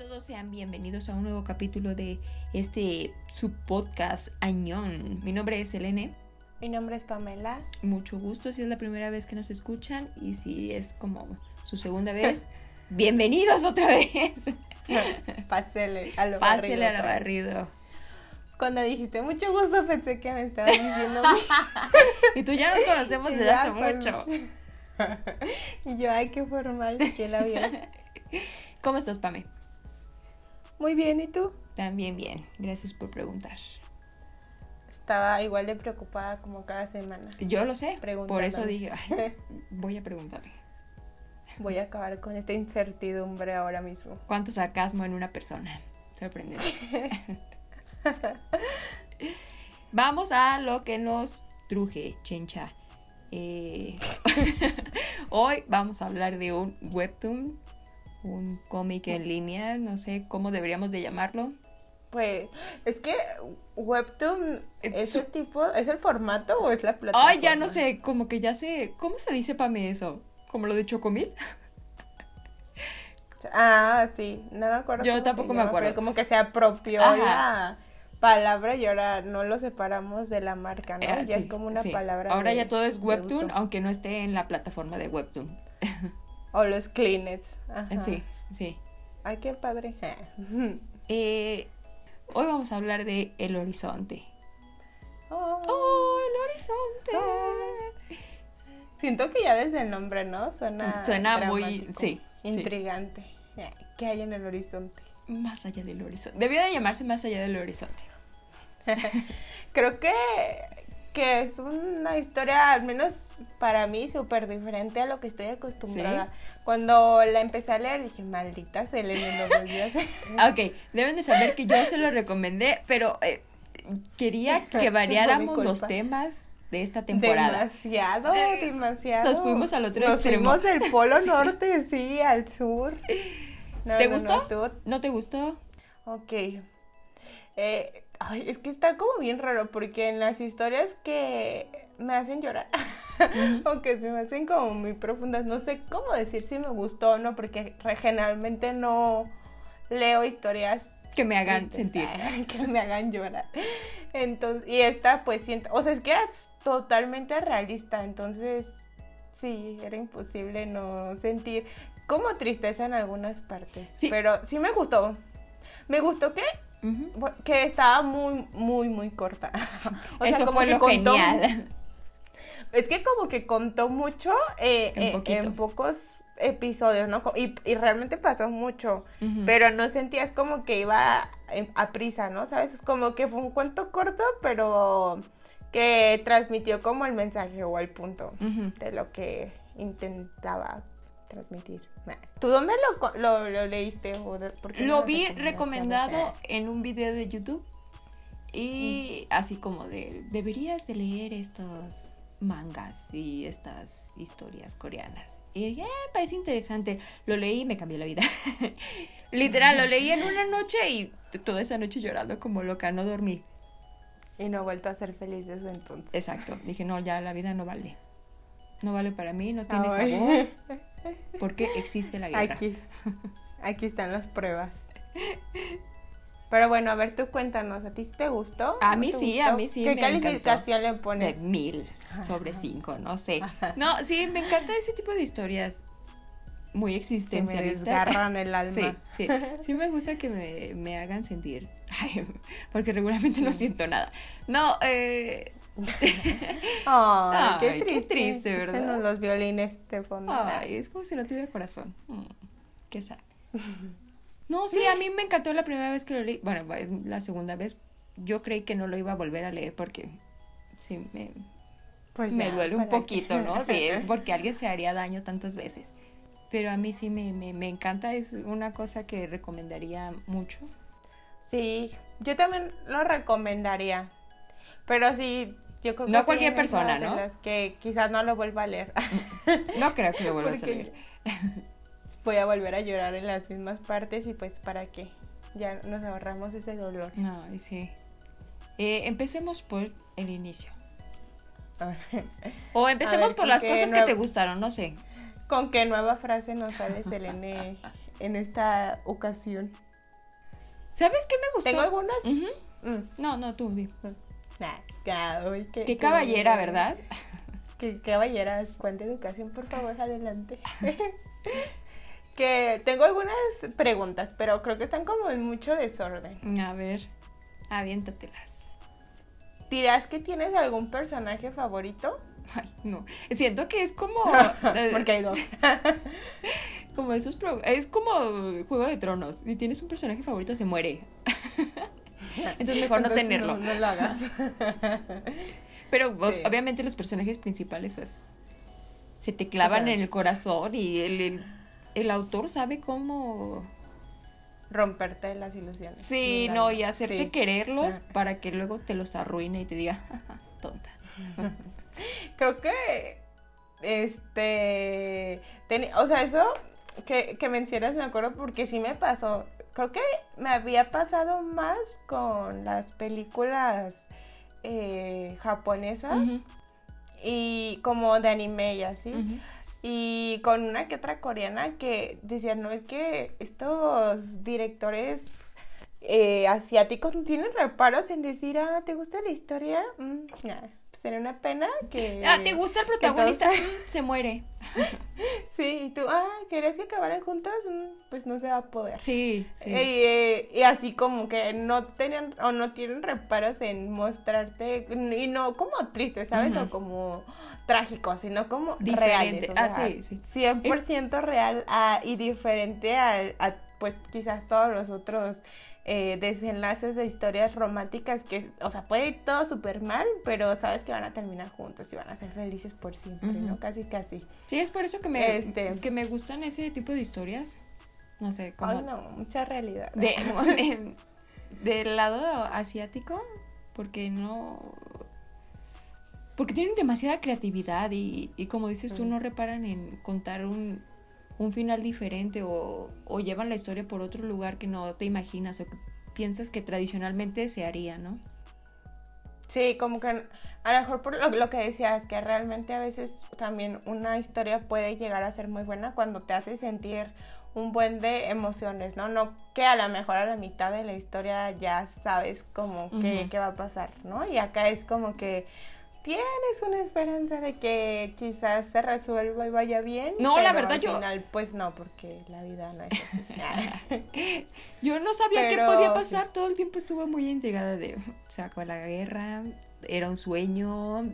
Todos, sean bienvenidos a un nuevo capítulo de este su podcast Añón. Mi nombre es Selene. Mi nombre es Pamela. Mucho gusto si es la primera vez que nos escuchan y si es como su segunda vez, bienvenidos otra vez. Pásele a lo Pásele barrido a lo barrido. Cuando dijiste mucho gusto pensé que me estabas diciendo Y tú ya nos conocemos desde hace pues. mucho. y yo, ay, qué formal, ¿quién la vio? ¿Cómo estás, Pame? Muy bien, ¿y tú? También bien, gracias por preguntar. Estaba igual de preocupada como cada semana. Yo lo sé, por eso dije, "Ay, voy a preguntarle. Voy a acabar con esta incertidumbre ahora mismo. ¿Cuánto sarcasmo en una persona? Sorprendente. Vamos a lo que nos truje, chencha. Eh, hoy vamos a hablar de un webtoon, un cómic en línea, no sé cómo deberíamos de llamarlo. Pues, es que Webtoon Eh, es el tipo, ¿es el formato o es la plataforma? Ay, ya no sé, como que ya sé, ¿cómo se dice Pame eso? ¿Como lo de Chocomil? Ah, sí, no me acuerdo. Yo tampoco me acuerdo. como que se apropió Ajá. la palabra y ahora no lo separamos de la marca, ¿no? Eh, ya sí, es como una sí. palabra. Ahora de- ya todo es webtoon, aunque no esté en la plataforma de webtoon. O los Kleenex. Ajá. Sí, sí. Ay, qué padre. Eh, hoy vamos a hablar de El Horizonte. Oh. ¡Oh, el horizonte! Siento que ya desde el nombre, ¿no? Suena. Suena muy- dramático, sí. Intrigante. Eh, ¿Qué hay en el horizonte? Más allá del horizonte. Debió de llamarse Más allá del horizonte. Creo que, que es una historia, al menos para mí, súper diferente a lo que estoy acostumbrada. Cuando la empecé a leer dije, maldita Selene, no volví a hacer. Ah, Ok, deben de saber que yo se lo recomendé, pero eh, quería que variáramos los temas de esta temporada. Demasiado, demasiado. Nos fuimos al otro Nos extremo. fuimos del polo norte, sí, al sur. No, ¿Te no, no, gustó? estuvo- ¿No te gustó? Ok. Eh, ay, es que está como bien raro porque en las historias que me hacen llorar, o que se me hacen como muy profundas, no sé cómo decir si me gustó o no, porque generalmente no leo historias Que me hagan sentir. que me hagan llorar. Entonces, y esta pues siento, o sea, es que era totalmente realista, entonces sí, era imposible no sentir como tristeza en algunas partes, Sí. pero sí me gustó. Me gustó que Que estaba muy muy muy corta. O sea, Eso como fue que lo contó- genial. Es que como que contó mucho eh, En eh, en pocos episodios, ¿no? Y, y realmente pasó mucho. Pero no sentías como que iba en- a prisa, ¿no? ¿Sabes? Es como que fue un cuento corto, pero que transmitió como el mensaje o el punto de lo que intentaba transmitir. ¿Tú dónde lo, lo, lo leíste? O por qué Lo vi recomendado en un video de YouTube y así como de deberías de leer estos mangas y estas historias coreanas. Y dije, "Eh, parece interesante. Lo leí y me cambió la vida. Literal, lo leí en una noche y toda esa noche llorando como loca, no dormí. Y no he vuelto a ser feliz desde entonces. Exacto, dije, no, ya la vida no vale. No vale para mí, no tiene sabor, porque existe la guerra. Aquí, aquí están las pruebas. Pero bueno, a ver, tú cuéntanos, ¿a ti sí te gustó? A ¿No mí sí, gustó? a mí sí ¿Qué me encantó. calificación le De pones? mil sobre cinco, no sé. No, sí, me encanta ese tipo de historias muy Que me existencialistas. desgarran el alma. Sí, sí, sí me gusta que me, me hagan sentir, Ay, porque regularmente no siento nada. No, eh, Ay, qué Ay, qué triste. triste, ¿verdad? Los violines de fondo. ay, es como si no tuviera corazón. Mm, qué sad. No, sí, a mí me encantó la primera vez que lo leí. Bueno, es la segunda vez. Yo creí que no lo iba a volver a leer porque sí me, Pues me ya, duele un poquito, ¿no? Sí, porque alguien se haría daño tantas veces. Pero a mí sí me, me, me encanta, es una cosa que recomendaría mucho. Sí, yo también lo recomendaría. Pero sí, yo creo que No a cualquier persona, ¿no? que quizás no lo vuelva a leer. No creo que lo vuelvas a leer. Voy a volver a llorar en las mismas partes y pues para qué. Ya nos ahorramos ese dolor. No, y sí. Eh, empecemos por el inicio. O empecemos ver, por ¿con las cosas que te gustaron, no sé. ¿Con qué nueva frase nos sale Selene en esta ocasión. ¿Sabes qué me gustó? ¿Tengo algunas? Mm. No, no, tú. vi. Qué, Qué caballera, ¿verdad? Qué caballeras. Cuánta educación, por favor, adelante. que tengo algunas preguntas, pero creo que están como en mucho desorden. A ver, aviéntatelas. ¿Dirás que tienes algún personaje favorito? Ay, no. Siento que es como. eh, Porque hay dos. Como esos pro- Es como Juego de Tronos. Si tienes un personaje favorito, se muere. Entonces mejor no Entonces, tenerlo. No, no lo hagas. Pero Sí. obviamente los personajes principales, pues. Se te clavan en el corazón y el, el, el autor sabe cómo. Romperte las ilusiones. Sí, no, y hacerte sí. quererlos para que luego te los arruine y te diga, "Jaja, tonta. Creo que, este, teni- o sea, eso que, que mencionas me acuerdo porque sí me pasó. Creo que me había pasado más con las películas eh, japonesas y como de anime y así. Y con una que otra coreana que decían, no, es que estos directores eh, asiáticos no tienen reparos en decir, ah, ¿te gusta la historia? Mm, nah, sería una pena que... Ah, ¿te gusta el protagonista? todos- Se muere. Sí, y tú, ah, ¿querías que acabaran juntos? Mm, pues no se va a poder. Sí, sí. Y, eh, y así como que no tenían o no tienen reparos en mostrarte y no como tristes, ¿sabes? O como trágicos, sino como Diferente. reales. o Ah, sea, sí, sí. 100% real a- y diferente al, a pues quizás todos los otros eh, desenlaces de historias románticas que, o sea, puede ir todo súper mal, pero sabes que van a terminar juntos y van a ser felices por siempre, ¿no? Casi, casi. Sí, es por eso que me, Este- que me gustan ese tipo de historias. No sé, como Ay, no, mucha realidad. de, de- del lado asiático, porque no... Porque tienen demasiada creatividad y, y como dices tú, Mm. no reparan en contar un, un final diferente o, o llevan la historia por otro lugar que no te imaginas o que piensas que tradicionalmente se haría, ¿no? Sí, como que a lo mejor por lo, lo que decías, que realmente a veces también una historia puede llegar a ser muy buena cuando te hace sentir un buen de emociones, ¿no? No que a lo mejor a la mitad de la historia ya sabes como que, qué va a pasar, ¿no? Y acá es como que tienes una esperanza de que quizás se resuelva y vaya bien. No, la verdad al yo- final pues no, porque la vida no es así. Yo no sabía qué Pero, podía sí. pasar, todo el tiempo estuve muy intrigada de, se acabó la guerra, era un sueño,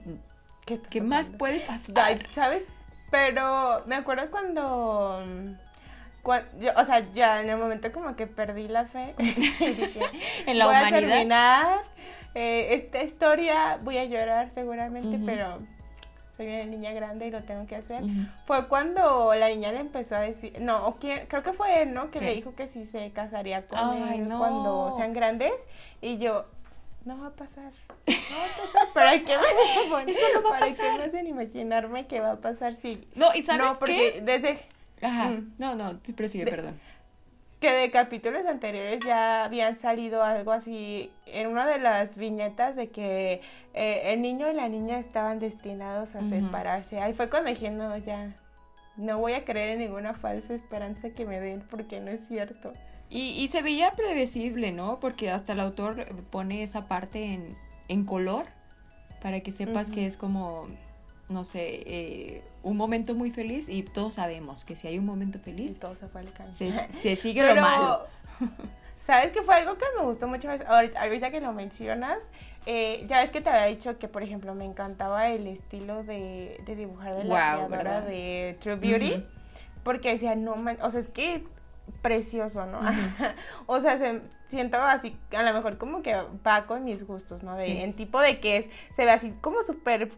¿Qué, ¿qué más puede pasar? ¿sabes? Pero me acuerdo cuando, cua- yo, o sea, ya en el momento como que perdí la fe dije, en la voy a humanidad. terminar eh, esta historia, voy a llorar seguramente, pero soy una niña grande y lo tengo que hacer. Fue cuando la niña le empezó a decir, no, o quién, creo que fue él, ¿no? Que ¿Qué? le dijo que sí se casaría con Ay, él no. cuando sean grandes. Y yo, no va a pasar. No va a pasar. ¿Para qué me poner? Eso no va a ¿Para pasar. qué me hacen imaginarme que va a pasar si... No, ¿y sabes no, porque qué? desde Ajá, Mm. no, no, pero sigue, De- perdón. Que de capítulos anteriores ya habían salido algo así en una de las viñetas de que eh, el niño y la niña estaban destinados a separarse. Ahí fue cuando dije, no, ya, no voy a creer en ninguna falsa esperanza que me den porque no es cierto. Y, y se veía predecible, ¿no? Porque hasta el autor pone esa parte en, en color para que sepas que es como, no sé, eh, un momento muy feliz y todos sabemos que si hay un momento Y feliz, todo se fue al se, se sigue lo malo. ¿Sabes qué fue algo que me gustó mucho? Ahorita, ahorita que lo mencionas, eh, ya ves que te había dicho que, por ejemplo, me encantaba el estilo de, de dibujar de la creadora de True Beauty. Porque decía, no, man, o sea, es que precioso, ¿no? O sea, se, siento así, a lo mejor como que va con mis gustos, ¿no? De, Sí. En tipo de que es, se ve así como súper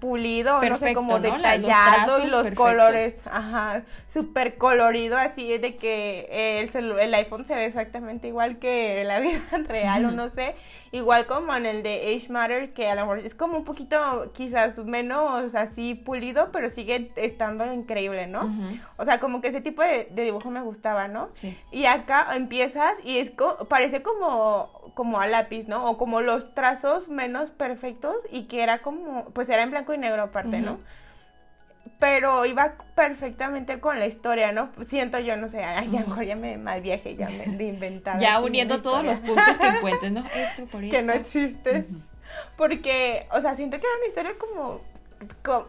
pulido, no sé, como ¿no? La- los detallado perfectos. colores, ajá, súper colorido, así es de que el, celu- el iPhone se ve exactamente igual que la vida real, o no sé, igual como en el de Age Matter, que a lo mejor es como un poquito quizás menos así pulido, pero sigue estando increíble, ¿no? O sea, como que ese tipo de, de dibujo me gustaba, ¿no? Sí. Y acá empiezas y es co- parece como, como a lápiz, ¿no? O como los trazos menos perfectos y que era como, pues era en blanco y negro aparte, ¿no? Pero iba perfectamente con la historia, ¿no? Siento yo, no sé, ay, ya, mejor ya me mal viaje, ya me de inventar. ya uniendo todos los puntos que encuentres, ¿no? Esto por esto. Que no existe. Porque, o sea, siento que era una historia como,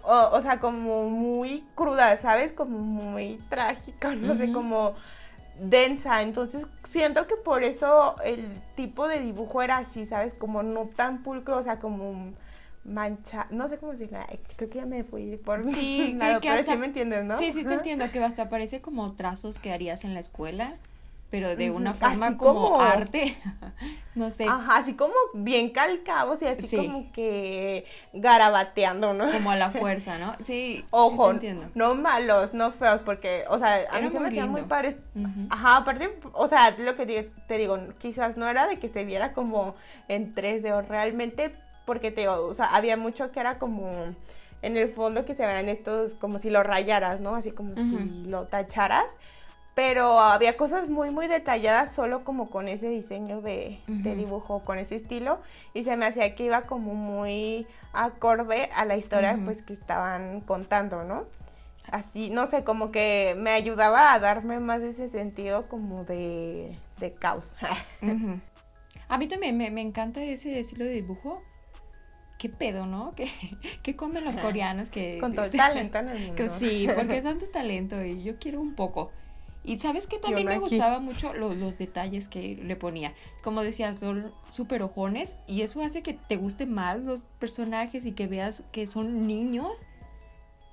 o, sea, como muy cruda, ¿sabes? Como muy trágica, no sé, como densa. Entonces, siento que por eso el tipo de dibujo era así, ¿sabes? Como no tan pulcro, o sea, como mancha, no sé cómo decirlo, creo que ya me fui por sí, nada, pero sí me entiendes, ¿no? Sí, sí te entiendo, que hasta parece como trazos que harías en la escuela, pero de una forma como, arte, no sé. Ajá, así como bien calcados y así como que garabateando, ¿no? Como a la fuerza, ¿no? Sí, Ojo, no malos, no feos, porque, o sea, a mí se me hacían muy padres. Ajá, aparte, o sea, lo que te digo, quizás no era de que se viera como en 3D o realmente porque te o sea, había mucho que era como en el fondo que se vean estos como si lo rayaras, ¿no? Así como si lo tacharas. Pero había cosas muy, muy detalladas solo como con ese diseño de, dibujo, con ese estilo. Y se me hacía que iba como muy acorde a la historia pues que estaban contando, ¿no? Así, no sé, como que me ayudaba a darme más ese sentido como de, de caos. A mí también me, me, encanta ese estilo de dibujo qué pedo, ¿no? ¿Qué, comen los coreanos? Que, Con todo el talento en el mundo. sí, porque tanto talento y yo quiero un poco. Y sabes que también me gustaba mucho los detalles que le ponía. Como decías, son súper ojones y eso hace que te gusten más los personajes y que veas que son niños.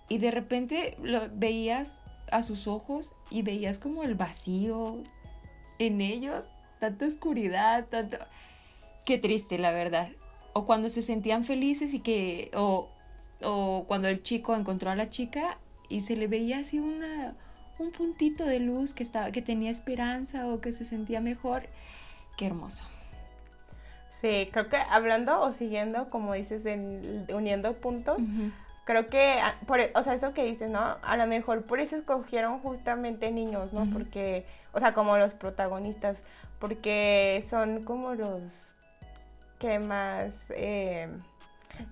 Y de repente lo veías a sus ojos y veías como el vacío en ellos, tanta oscuridad, tanto... Qué triste, la verdad o cuando se sentían felices y que, o, o cuando el chico encontró a la chica y se le veía así una, un puntito de luz que, estaba, que tenía esperanza o que se sentía mejor. Qué hermoso. Sí, creo que hablando o siguiendo, como dices, en, uniendo puntos, creo que, ah, por, o sea, eso que dices, ¿no? A lo mejor por eso escogieron justamente niños, ¿no? Porque, o sea, como los protagonistas, porque son como los que más eh,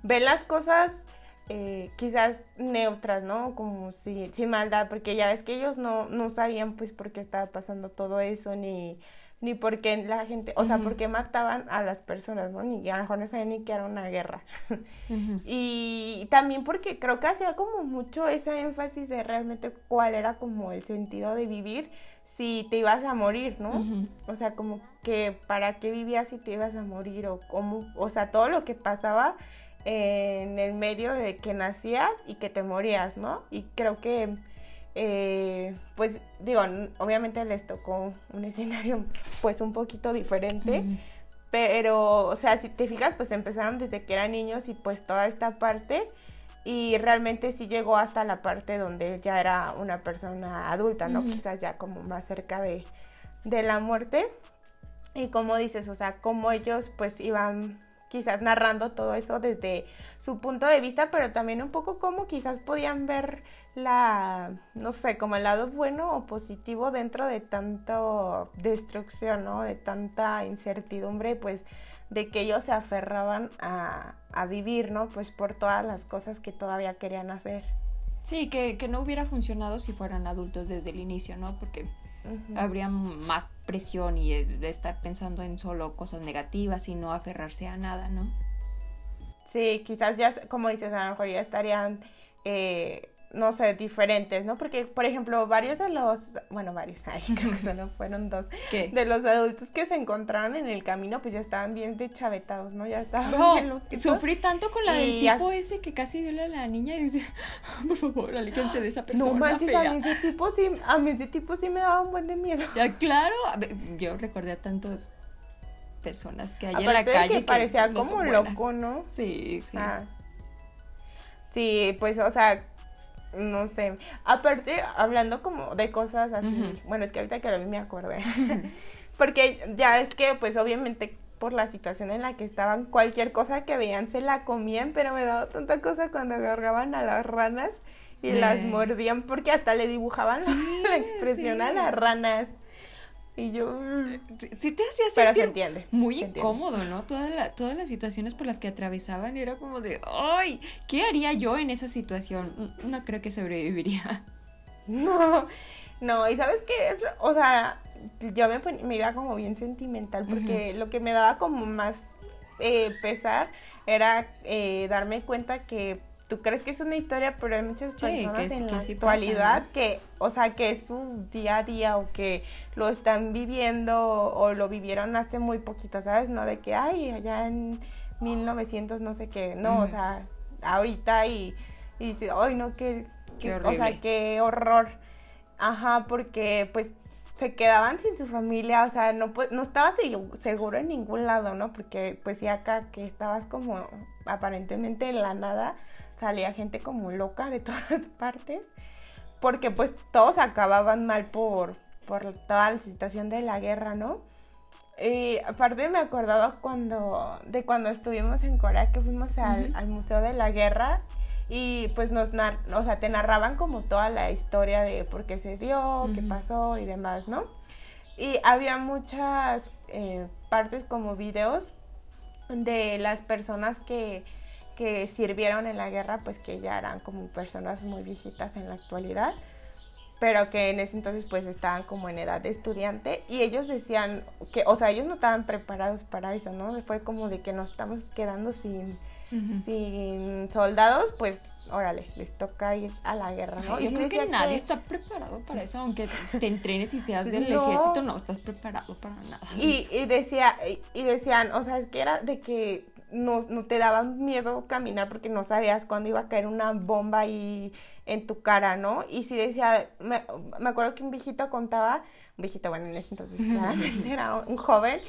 ven las cosas eh, quizás neutras, ¿no? Como si, sin maldad, porque ya es que ellos no, no sabían pues por qué estaba pasando todo eso, ni, ni por qué la gente, o sea, por qué mataban a las personas, ¿no? Ni a lo mejor no sabían ni que era una guerra. Y también porque creo que hacía como mucho ese énfasis de realmente cuál era como el sentido de vivir si te ibas a morir, ¿no? O sea, como que para qué vivías si te ibas a morir o cómo, o sea, todo lo que pasaba en el medio de que nacías y que te morías, ¿no? Y creo que, eh, pues digo, obviamente les tocó un escenario pues un poquito diferente, pero, o sea, si te fijas, pues empezaron desde que eran niños y pues toda esta parte y realmente sí llegó hasta la parte donde ya era una persona adulta, ¿no? Quizás ya como más cerca de, de, la muerte. Y como dices, o sea, como ellos pues iban quizás narrando todo eso desde su punto de vista, pero también un poco como quizás podían ver la, no sé, como el lado bueno o positivo dentro de tanta destrucción, ¿no? De tanta incertidumbre, pues de que ellos se aferraban a, vivir, ¿no? Pues por todas las cosas que todavía querían hacer. Sí, que, no hubiera funcionado si fueran adultos desde el inicio, ¿no? Porque habría más presión y de estar pensando en solo cosas negativas y no aferrarse a nada, ¿no? Sí, quizás ya, como dices, a lo mejor ya estarían eh, no sé, diferentes, ¿no? Porque, por ejemplo, varios de los, bueno, varios, ay, creo que solo fueron dos, ¿Qué? de los adultos que se encontraron en el camino, pues ya estaban bien chavetados, ¿no? Ya estaban no, Sufrí tanto con la del tipo ese que casi viola a la niña y dice, por favor, alíquense de esa persona No manches, a mí ese tipo sí, a mí ese tipo sí me daba un buen de miedo. Ya, claro, yo recordé a tantos personas que hay en la calle que, parecía como loco, ¿no? Sí, sí. Ah. Sí, pues, o sea, no sé. Aparte, hablando como de cosas así, bueno, es que ahorita que a mí me acordé. Porque ya es que, pues obviamente por la situación en la que estaban, cualquier cosa que veían se la comían, pero me daba tanta cosa cuando agarraban a las ranas y las mordían porque hasta le dibujaban la expresión a las ranas. Y yo... Sí, te hacía Pero se sentir entiende. muy se entiende. incómodo, ¿no? Toda la- todas las situaciones por las que atravesaban era como de, ¡ay! ¿Qué haría yo en esa situación? No creo que sobreviviría. No, no, y sabes qué es, Lo- o sea, yo me iba como bien sentimental porque lo que me daba como más eh, pesar era eh, darme cuenta que tú crees que es una historia, pero hay muchas Sí, que personas en que la sí pasa, actualidad ¿no? que, o sea, que es su día a día o que lo están viviendo o lo vivieron hace muy poquito, ¿sabes? No de que, ay, allá en 1900 no sé qué, no, o sea, ahorita y, y dice, ay, no, qué, Qué qué- o sea, qué horror. Ajá, porque pues se quedaban sin su familia, o sea, no, pu- no estabas segu- seguro en ningún lado, ¿no? Porque pues sí acá que estabas como aparentemente en la nada, salía gente como loca de todas partes, porque pues todos acababan mal por, por toda la situación de la guerra, ¿no? Y aparte me acordaba cuando, de cuando estuvimos en Corea, que fuimos al, Museo de la Guerra y pues nos, nar- o sea, te narraban como toda la historia de por qué se dio, qué Ujú. pasó y demás, ¿no? Y había muchas eh, partes como videos de las personas que, que sirvieron en la guerra, pues que ya eran como personas muy viejitas en la actualidad, pero que en ese entonces pues estaban como en edad de estudiante y ellos decían que, o sea, ellos no estaban preparados para eso, ¿no? Fue como de que nos estamos quedando sin, sin soldados, pues órale, les toca ir a la guerra, ¿no? Yo creo que nadie está preparado para eso, aunque te entrenes y seas del No. ejército, no estás preparado para nada. Y, y decía, y, y decían, o sea, es que era de que no, no te daban miedo caminar porque no sabías cuándo iba a caer una bomba ahí en tu cara, ¿no? Y sí decía, me, me acuerdo que un viejito contaba, un viejito, bueno, en ese entonces claramente era un joven,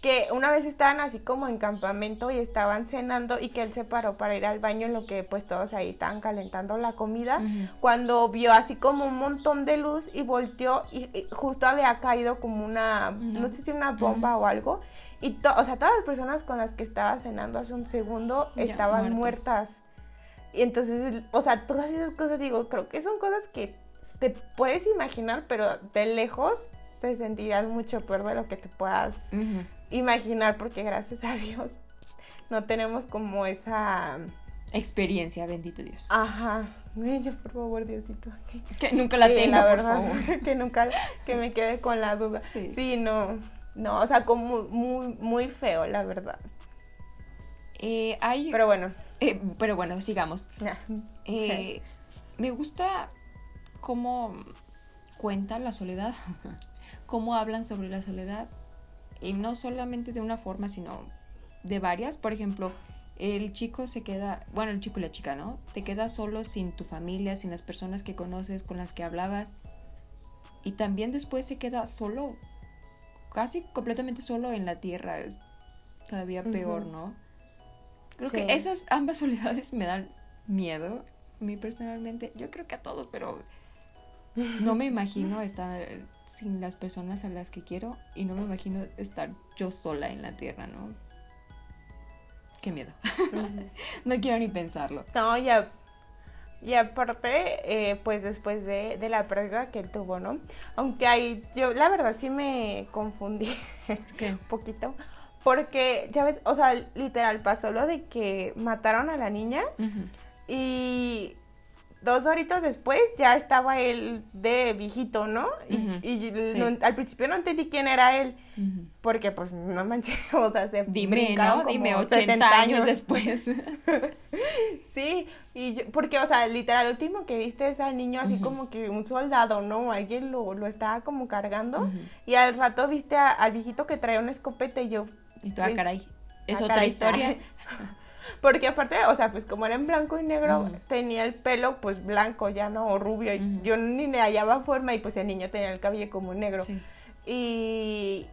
que una vez estaban así como en campamento y estaban cenando y que él se paró para ir al baño en lo que pues todos ahí estaban calentando la comida cuando vio así como un montón de luz y volteó y, y justo había caído como una, No. no sé si una bomba o algo. Y, to- o sea, todas las personas con las que estaba cenando hace un segundo Ya, estaban muertos. muertas. Y entonces, o sea, todas esas cosas, digo, creo que son cosas que te puedes imaginar, pero de lejos se sentirán mucho peor de lo que te puedas. Imaginar, porque gracias a Dios no tenemos como esa... Experiencia, bendito Dios. Ajá. Yo, por favor, Diosito. que- que nunca la Sí, tenga, la por verdad, favor. que nunca, que me quede con la duda. Sí. Sí, no, no, o sea, como muy, muy feo, la verdad. Eh, hay, Pero bueno, eh, pero bueno, sigamos. Eh, Me gusta cómo cuentan la soledad, cómo hablan sobre la soledad, y no solamente de una forma, sino de varias. Por ejemplo, el chico se queda, bueno, el chico y la chica, ¿no? Te quedas solo sin tu familia, sin las personas que conoces, con las que hablabas, y también después se queda solo, casi completamente solo en la tierra. Es todavía peor. ¿no? Creo Sí. que esas ambas soledades me dan miedo, a mí personalmente. Yo creo que a todos, pero no me imagino estar sin las personas a las que quiero y no me imagino estar yo sola en la tierra, ¿no? Qué miedo. no quiero ni pensarlo. No, ya. Y aparte, eh, pues después de, de la pérdida que él tuvo, ¿no? Aunque ahí, yo la verdad sí me confundí un poquito. Porque, ya ves, o sea, literal, pasó lo de que mataron a la niña y dos horitos después ya estaba él de viejito, ¿no? Y, Ujú, y sí. no- al principio no entendí quién era él, Ujú. porque pues no manches, o sea, se Dime, ¿no? como Dime 80 60 años después. Sí, y yo- porque, o sea, literal, el último que viste es al niño así Ujú. como que un soldado, ¿no? Alguien lo, lo estaba como cargando. Y al rato viste a- al viejito que traía una escopeta y yo... y tú, ah, Pues, caray. Es ah, otra caray, historia. Porque aparte, o sea, pues como era en blanco y negro, tenía el pelo pues blanco ya, ¿no? O rubio. y Ujú. Yo ni le hallaba forma y pues el niño tenía el cabello como negro. Sí. Y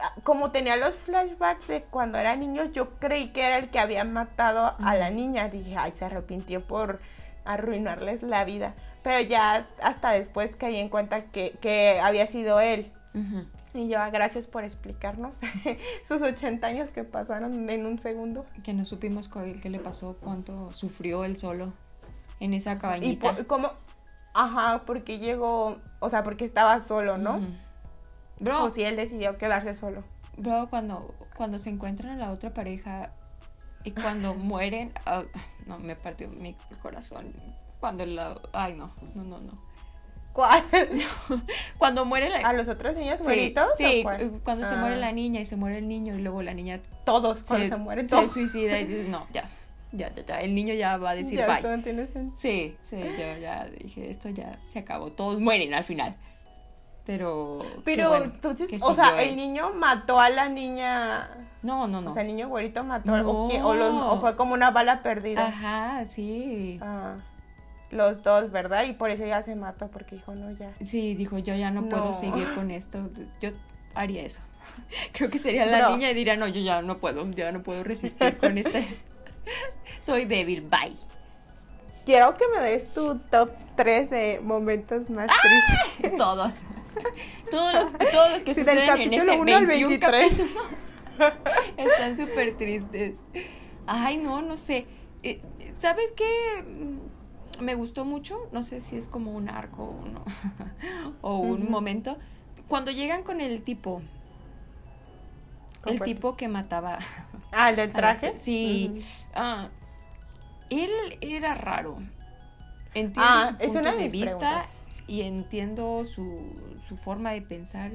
ah, como tenía los flashbacks de cuando era niño, yo creí que era el que había matado a la niña. Dije, ay, se arrepintió por arruinarles la vida. Pero ya hasta después caí en cuenta que, que había sido él. Ujú. Y yo, ah, gracias por explicarnos sus 80 años que pasaron en un segundo. Que no supimos qué le pasó, cuánto sufrió él solo en esa Y cabañita. por- cómo, ajá, porque llegó, o sea, porque estaba solo, ¿no? Ujú. Bro, O si él decidió quedarse solo. bro, cuando, cuando se encuentran a la otra pareja y cuando mueren, ah, no, me partió mi corazón. Cuando la, ay no, no, no, no. ¿Cuál? Cuando muere la, ¿A los otros niños sí, mueritos? sí, cuando se Ah, muere la niña y se muere el niño y luego la niña Todos, cuando se, se, mueren se todos. suicida y dices, no, ya, ya, ya, ya, el niño ya va a decir Ya, bye. todo tiene sentido. Sí, sí, yo ya dije, esto ya se acabó, todos mueren al final. Pero, Pero bueno entonces, o sea, el niño mató a la niña. No, no, no. O sea, el niño güerito mató. No. ¿O, los- o fue como una bala perdida. Ajá, sí. Ah, los dos, ¿verdad? Y por eso ya se mató, porque dijo, no, ya. Sí, dijo, yo ya no, puedo seguir con esto. Yo haría eso. Creo que sería la niña y diría, no, yo ya no puedo, ya no puedo resistir con este. Soy débil, bye. Quiero que me des tu top 3 de momentos más ¡Ah! tristes. Todos. Todos los, todos los que Sí, suceden en ese capítulo 1 al 21 23. capítulos están súper tristes. Ay, no, no sé. Eh, ¿Sabes qué? Me gustó mucho, no sé si es como un arco o, no, o un momento. Cuando llegan con el tipo, ¿Cuál el fue? tipo que mataba Ah, el del las traje. Sí. Ah, él era raro. Entiendo Ah, su punto de vista preguntas. y entiendo su, su forma de pensar,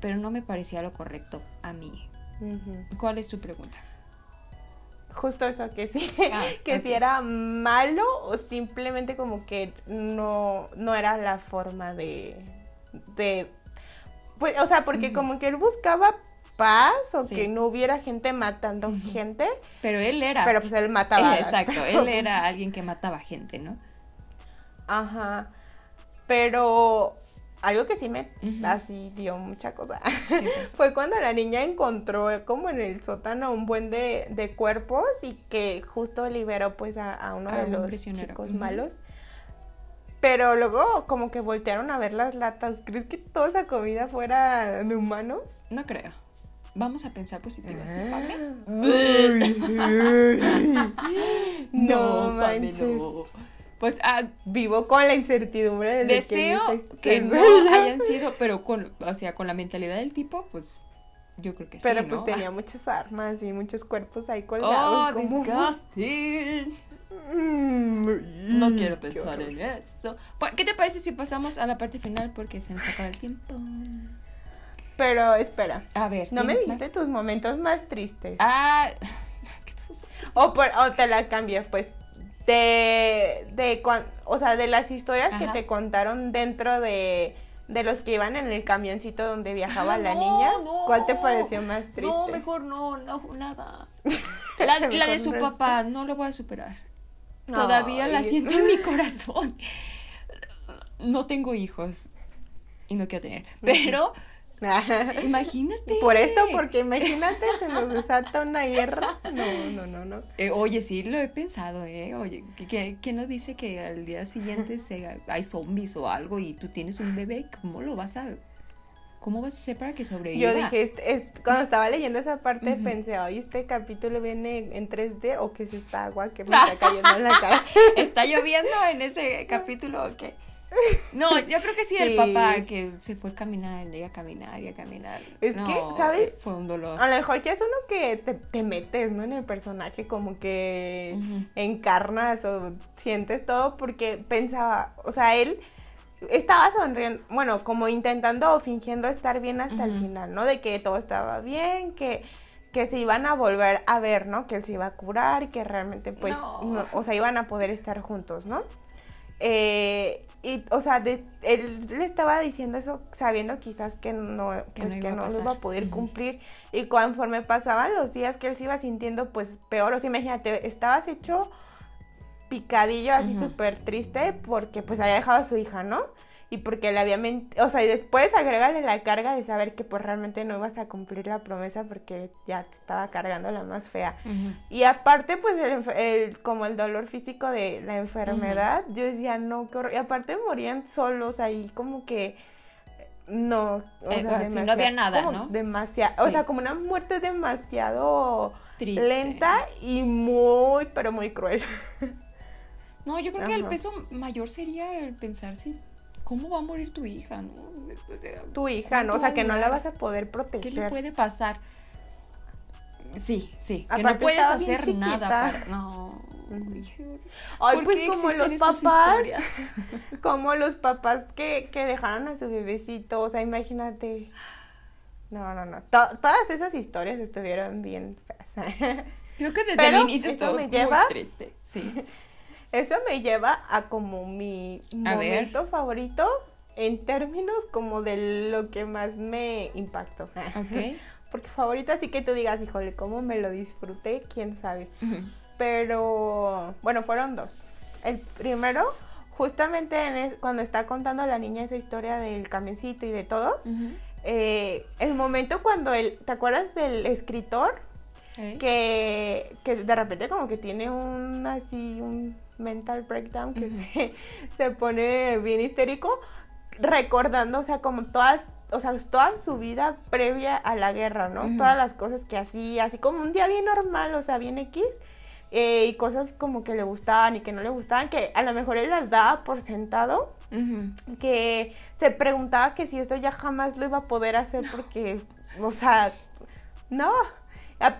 pero no me parecía lo correcto a mí. ¿Cuál es tu pregunta? Justo eso, que sí, Ah, que si era malo o simplemente como que no, no era la forma de, de, pues, o sea, porque como que él buscaba paz o Sí. que no hubiera gente matando gente, Pero él era... pero pues él mataba. Exacto, él era alguien que mataba gente, ¿no? Ajá, pero algo que sí me así dio mucha cosa. Fue cuando la niña encontró como en el sótano un buen de, de cuerpos y que justo liberó pues a, a uno A de los chicos malos. Pero luego como que voltearon a ver las latas. ¿Crees que toda esa comida fuera de humanos? No creo. Vamos a pensar positivo, ¿sí, Pame? no, No, Pame, manches. no. Pues ah, Vivo con la incertidumbre desde Deseo que, no hayan sido, pero con, o sea, con la mentalidad del tipo, pues yo creo que Pero sí, pues ¿no? tenía muchas armas y muchos cuerpos ahí Oh, colgados. como... disgusting. Mm, No quiero pensar en eso. Pues, ¿Qué te parece si pasamos a la parte final? Porque se nos acaba el tiempo. Pero espera, A ver, no me ¿tienes dijiste más? tus momentos más tristes. Ah, que todos son- O, por- o te la cambias, pues. De, de o sea, de las historias que te contaron dentro de, de los que iban en el camioncito donde viajaba Ah, la no, niña. no. ¿Cuál te pareció más triste? No, mejor no, no, nada. La, la de su papá, no lo voy a superar. Todavía la siento en mi corazón. No tengo hijos y no quiero tener. Pero imagínate. Por esto, porque imagínate, se nos desata una guerra. No, no, no, no. Eh, oye, sí, lo he pensado, ¿eh? Oye, ¿qué- ¿qué, qué no dice que al día siguiente se, hay zombies o algo y tú tienes un bebé? ¿Cómo lo vas a...? ¿Cómo vas a hacer para que sobreviva? Yo dije, este- es- cuando estaba leyendo esa parte, pensé, oye, este capítulo viene en 3D o que es esta agua que me está cayendo en la cara. ¿Está lloviendo en ese capítulo o qué? No, yo creo que sí, el papá que se fue a caminar y a caminar y a caminar. Es No, que, ¿sabes? eh, Fue un dolor. A lo mejor ya es uno que te, te metes, ¿no? En el personaje, como que encarnas o sientes todo, porque pensaba, o sea, él estaba sonriendo, bueno, como intentando o fingiendo estar bien hasta el final, ¿no? De que todo estaba bien, que, que se iban a volver a ver, ¿no? Que él se iba a curar y que realmente, pues, No. no- o sea, iban a poder estar juntos, ¿no? Eh, y, o sea, de- él le estaba diciendo eso sabiendo quizás que no, Que pues, no que iba a no lo iba a poder cumplir. Y conforme pasaban los días que él se iba sintiendo, pues, peor. O sea, imagínate, estabas hecho picadillo, así Ujú. súper triste, porque, pues, había dejado a su hija, ¿no? Y porque le había mentido, o sea, y después agrégale la carga de saber que, pues, realmente no ibas a cumplir la promesa porque ya te estaba cargando la más fea. Y aparte, pues, el, el- como el dolor físico de la enfermedad, yo decía, no, qué horror. Y aparte morían solos ahí, como que, no. O Eh, sea, sí, no había nada, ¿no? Demasiado, o sea, como una muerte demasiado Triste. lenta y muy, pero muy cruel. No, yo creo que el peso mayor sería el pensar si ¿cómo va a morir tu hija? ¿no? Tu hija, ¿no? O sea, que no la vas a poder proteger. ¿Qué le puede pasar? Sí, sí, que no puedes hacer nada para... No. Ay, pues como los papás, como los papás que, que dejaron a su bebecito, o sea, imagínate. No, no, no. todas esas historias estuvieron bien feas. Creo que desde el inicio estuvo me lleva, muy triste, sí. Eso me lleva a como mi momento favorito en términos como de lo que más me impactó. Ok. Porque favorito así que tú digas, híjole, cómo me lo disfruté, quién sabe. Pero, bueno, fueron dos. El primero, justamente cuando está contando la niña esa historia del camioncito y de todos, eh, el momento cuando él, ¿te acuerdas del escritor? Que, que de repente como que tiene un así, un mental breakdown que se, se pone bien histérico, recordando, o sea, como todas o sea, toda su vida previa a la guerra, ¿no? Todas las cosas que hacía, así como un día bien normal, o sea, bien X, eh, y cosas como que le gustaban y que no le gustaban, que a lo mejor él las daba por sentado, que se preguntaba que si esto ya jamás lo iba a poder hacer porque, o sea, no.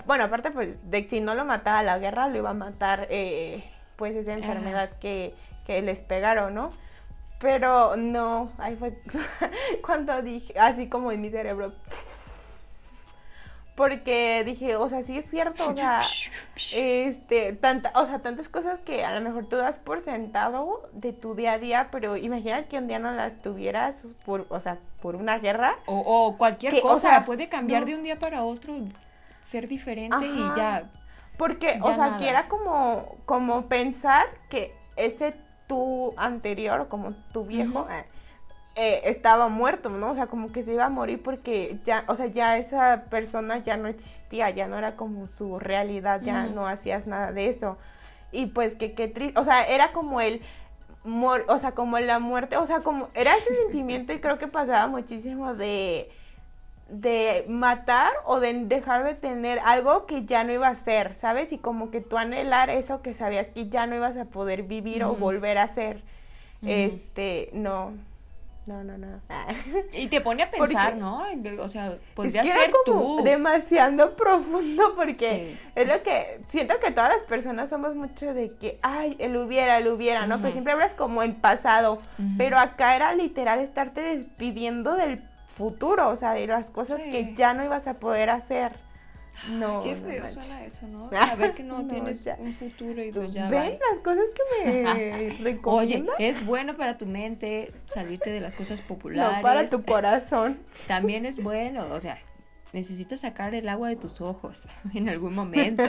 Bueno, aparte pues de si no lo mataba la guerra, lo iba a matar eh, pues esa enfermedad que, que les pegaron, ¿no? Pero no, ahí fue cuando dije, así como en mi cerebro. Porque dije, o sea, sí es cierto, o sea, este, tanta, o sea, tantas cosas que a lo mejor tú das por sentado de tu día a día, pero imagínate que un día no las tuvieras por, o sea, por una guerra. O, cualquier cosa, puede cambiar de un día para otro, ser diferente y ya. Porque, o sea, que era como, como pensar que ese tu anterior, como tu viejo, eh, eh, estaba muerto, ¿no? O sea, como que se iba a morir porque ya, o sea, ya esa persona ya no existía, ya no era como su realidad, ya no hacías nada de eso. Y pues que qué triste, o sea, era como el, o sea, como la muerte, o sea, como era ese sentimiento y creo que pasaba muchísimo de de matar o de dejar de tener algo que ya no iba a ser, ¿sabes? Y como que tú anhelar eso que sabías que ya no ibas a poder vivir o volver a ser. Este, no. No, no, no. Y te pone a pensar, ¿no? O sea, podría ser como tú. demasiado profundo porque es lo que siento que todas las personas somos mucho de que, ay, el hubiera, el hubiera, ¿no? Pero siempre hablas como en pasado. Pero acá era literal estarte despidiendo del futuro, o sea, de las cosas que ya no ibas a poder hacer. No. Qué feo suena eso, ¿no? Saber que no, tienes un futuro y pues ya. Ven las cosas que me recomiendas. Oye, es bueno para tu mente salirte de las cosas populares. No para tu corazón. También es bueno, o sea, necesitas sacar el agua de tus ojos en algún momento.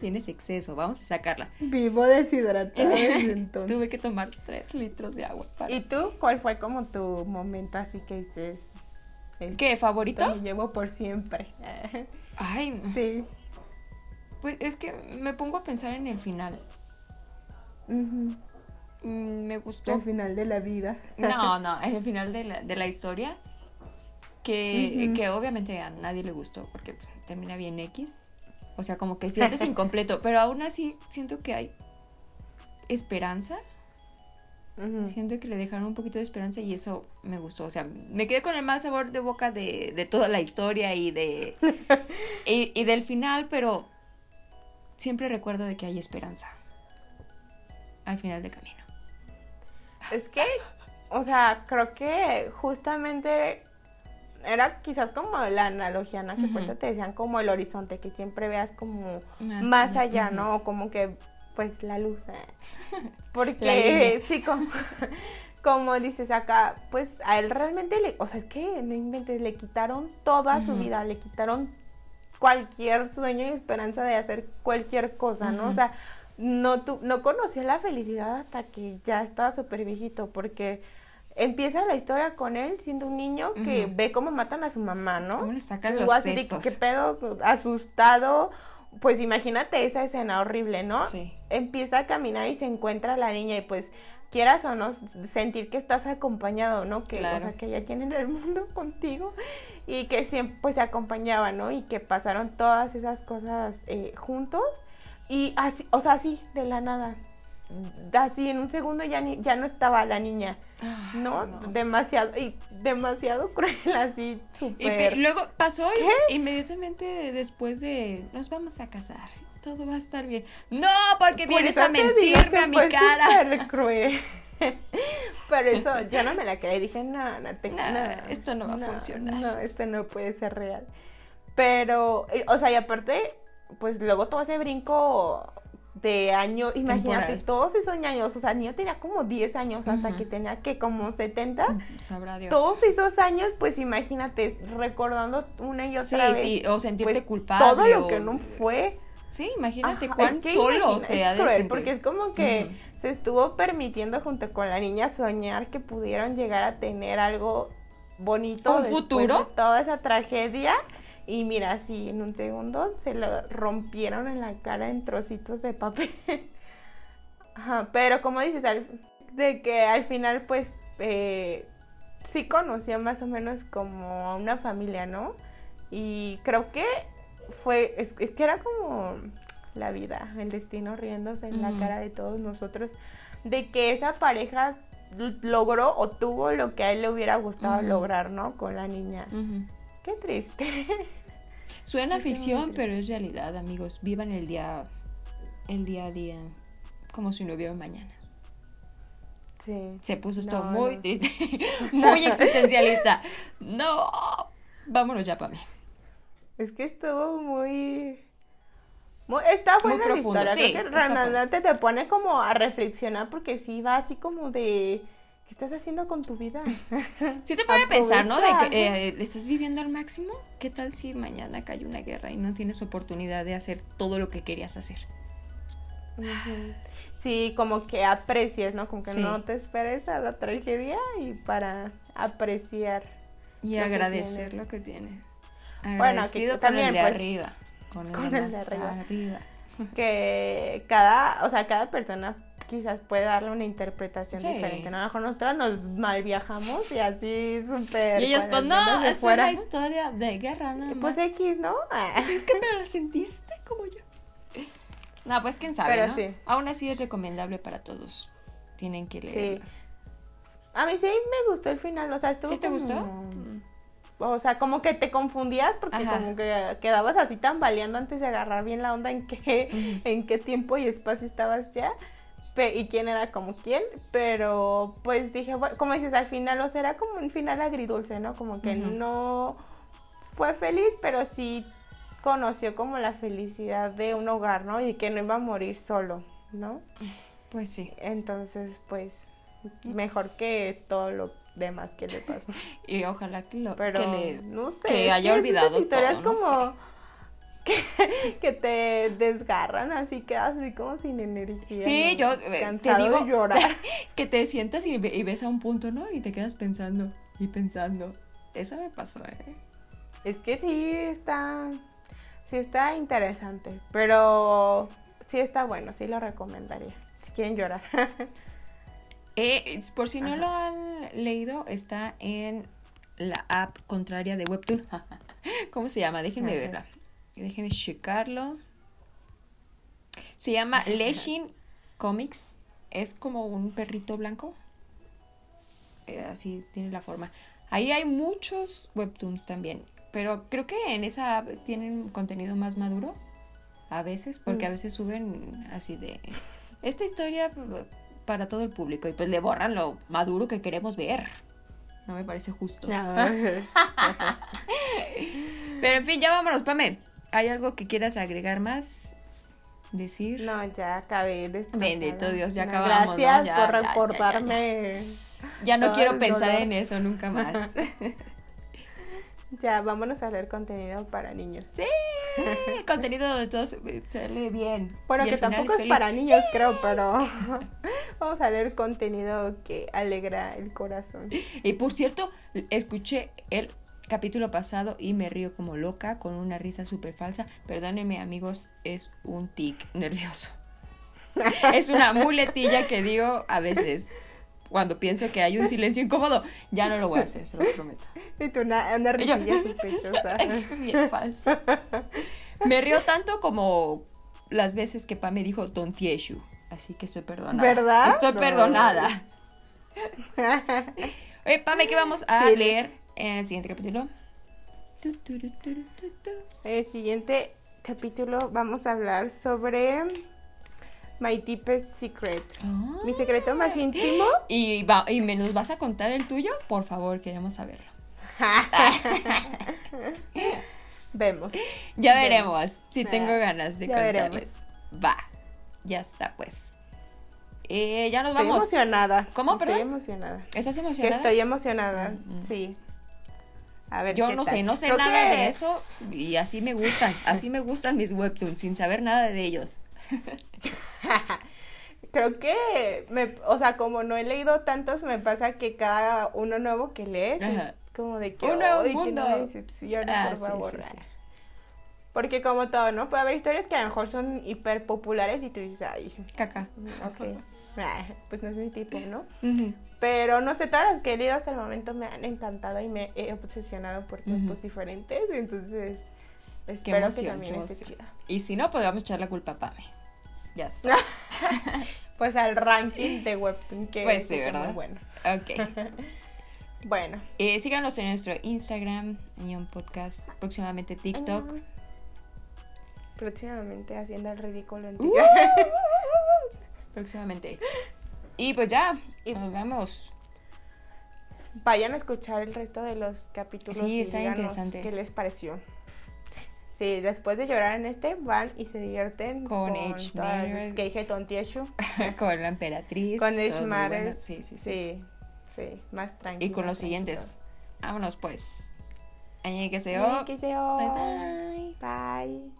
Tienes exceso, vamos a sacarla. Vivo deshidratada entonces. Tuve que tomar tres litros de agua. ¿Y tú? ¿Cuál fue como tu momento así que dices? ¿Qué? ¿Favorito? Me llevo por siempre. Ay, Sí. Pues es que me pongo a pensar en el final. Mm, me gustó. El final de la vida. No, no, el final de la, de la historia. Que, que, obviamente a nadie le gustó porque termina bien X. O sea, como que sientes incompleto. Pero aún así siento que hay esperanza Siento que le dejaron un poquito de esperanza y eso me gustó. O sea, me quedé con el mal sabor de boca de, toda la historia y de y, del final, pero siempre recuerdo de que hay esperanza al final del camino. Es que, o sea, creo que justamente era quizás como la analogía, ¿no? Que por eso te decían como el horizonte, que siempre veas como más, allá, ¿no? Como que pues la luz. ¿eh? Porque sí, como, como dices acá, pues a él realmente le, o sea, es que no inventes, le quitaron toda su vida, le quitaron cualquier sueño y esperanza de hacer cualquier cosa, ¿no? O sea, no, tu, no conoció la felicidad hasta que ya estaba súper viejito, porque empieza la historia con él siendo un niño que ve cómo matan a su mamá, ¿no? ¿Cómo le sacan los sesos? ¿Qué pedo? Asustado, pues imagínate esa escena horrible, ¿no? Sí. Empieza a caminar y se encuentra la niña y pues quieras o no sentir que estás acompañado, ¿no? Que, o sea, que hay quien en el mundo contigo y que siempre pues se acompañaba, ¿no? Y que pasaron todas esas cosas eh, juntos y así, o sea, así, de la nada. Así en un segundo ya, ni, ya no estaba la niña. ¿no? Demasiado, y demasiado cruel, así, súper. Y luego pasó inmediatamente después de nos vamos a casar, todo va a estar bien. No, porque vienes a mentirme a mi cara. cruel. Pero eso yo no me la creí, dije, no, no, tengo, esto no va a funcionar. No, esto no puede ser real. Pero, o sea, y aparte, pues luego todo ese brinco de año, imagínate, todos esos años, o sea, el niño tenía como 10 años hasta que tenía que como 70. Mm, sabrá Dios. Todos esos años, pues imagínate, recordando una y otra vez. Sí, o sentirte pues, culpable. Todo lo que no fue. Sí, imagínate cuán solo se ha de Porque es como que se estuvo permitiendo junto con la niña soñar que pudieron llegar a tener algo bonito. ¿Un futuro? De toda esa tragedia. Y mira, así en un segundo se lo rompieron en la cara en trocitos de papel. Ajá, pero como dices, de que al final pues eh, sí conocía más o menos como una familia, ¿no? Y creo que fue, es, que era como la vida, el destino riéndose en la cara de todos nosotros, de que esa pareja logró o tuvo lo que a él le hubiera gustado lograr, ¿no? Con la niña. Qué triste. Suena ficción, pero es realidad, amigos. Vivan el día, el día a día, como si no hubiera mañana. Sí. Se puso esto muy triste, muy existencialista. No, vámonos ya para mí. Es que estuvo muy... está buena muy profundo. la historia. Sí, realmente te pone como a reflexionar porque sí va así como de ¿Qué estás haciendo con tu vida? Sí te puede pensar, ¿no? De que eh, estás viviendo al máximo. ¿Qué tal si mañana cae una guerra y no tienes oportunidad de hacer todo lo que querías hacer? Sí, como que aprecies, ¿no? Como que no te esperes a la tragedia y para apreciar. Y agradecer lo que tienes. Bueno, que también de pues, arriba. Con el, de arriba. Que cada, o sea, cada persona quizás puede darle una interpretación diferente. ¿no? A lo mejor nosotros nos mal viajamos y así súper. Y ellos, pues no, es una historia de guerra, ¿no? Pues X, ¿no? Es que me la sentiste como yo. No, pues quién sabe, ¿no? Sí. Aún así es recomendable para todos. Tienen que leer. Sí. A mí sí me gustó el final, o sea, estuvo ¿Sí te gustó? Mm. O sea, como que te confundías porque como que quedabas así tambaleando antes de agarrar bien la onda en qué, en qué tiempo y espacio estabas ya y quién era como quién, pero pues dije, bueno, como dices, al final, o sea, era como un final agridulce, ¿no? Como que no fue feliz, pero sí conoció como la felicidad de un hogar, ¿no? Y que no iba a morir solo, ¿no? Pues sí. Entonces, pues, mejor que todo lo demás que le pasó. y ojalá que lo pero, que, no sé, que haya olvidado todo, como que, te desgarran, así quedas así como sin energía. Sí, yo eh, te digo llorar. que te sientas y, ves a un punto, ¿no? Y te quedas pensando y pensando. Eso me pasó, ¿eh? Es que sí está, sí está interesante, pero sí está bueno, sí lo recomendaría. Si quieren llorar. Eh, por si no lo han leído, está en la app contraria de Webtoon. ¿Cómo se llama? Déjenme verla. Déjenme checarlo. Se llama Leshin Comics. Es como un perrito blanco. Eh, así tiene la forma. Ahí hay muchos webtoons también. Pero creo que en esa tienen contenido más maduro. A veces, porque a mm. veces suben así de. Esta historia para todo el público. Y pues le borran lo maduro que queremos ver. No me parece justo. Pero en fin, ya vámonos, Pame. ¿Hay algo que quieras agregar más? Decir. No, ya acabé de Bendito Dios, ya acabamos. Gracias por recordarme. Ya, no quiero pensar en eso nunca más. ya, vámonos a leer contenido para niños. Sí, contenido de todos sale bien. Bueno, que tampoco es, para niños, creo, pero vamos a leer contenido que alegra el corazón. Y por cierto, escuché el capítulo pasado y me río como loca con una risa súper falsa. Perdónenme amigos, es un tic nervioso. es una muletilla que digo a veces cuando pienso que hay un silencio incómodo. Ya no lo voy a hacer, se lo prometo. Es una, una risilla sospechosa. Bien falsa. Me río tanto como las veces que Pa me dijo Don Tieshu. Así que estoy perdonada. ¿Verdad? Estoy No. perdonada. Oye, Pame, ¿qué vamos a Sí. leer en el siguiente capítulo? Tu, tu, tu, tu, tu, tu. En el siguiente capítulo vamos a hablar sobre My Deepest Secret. Mi secreto más íntimo. ¿Y, va, ¿Y me nos vas a contar el tuyo? Por favor, queremos saberlo. Vemos. Ya Veremos. veremos si Ah, tengo ganas de ya contarles. Va, ya está pues. Eh, ya nos Estoy vamos. emocionada. ¿Cómo, Estoy perdón? emocionada. ¿Estás Que emocionada? estoy emocionada. Mm, mm. Sí. A ver. Yo ¿qué no tal? sé, no sé Creo nada que- de eso y así me gustan, así me gustan mis webtoons sin saber nada de ellos. Creo que, me, o sea, como no he leído tantos, me pasa que cada uno nuevo que lees Ajá. es como de que, Un nuevo "Ay, que no me mundo". decepcione, Ah, por sí, favor. sí, sí. Porque como todo, ¿no? Puede haber historias que a lo mejor son hiper populares y tú dices, ay, Caca. ok, ah, pues no es mi tipo, ¿no? Ujú. Pero no sé, todas las que he leído hasta el momento me han encantado y me he obsesionado por tiempos diferentes, entonces espero emoción, que también esté chida. Y si no, vamos a echar la culpa a Pame. Ya está. Pues al ranking de Webtoon, que Pues sí, está muy ¿verdad? bueno. Ok. Bueno. Eh, síganos en nuestro Instagram, Añón Podcast, próximamente TikTok. Añón. Próximamente haciendo el ridículo en Uh, TikTok. próximamente. Y pues ya, Y- nos vemos. Vayan a escuchar el resto de los capítulos Sí, está interesante. qué les pareció. Sí, después de llorar en este, van y se divierten Con todas Matter. con la emperatriz. Con muy Matter. bueno. Sí, sí, sí, Sí, sí, más tranquilo. Y con los siguientes. Vámonos pues. Añe que se Bye Bye bye. bye.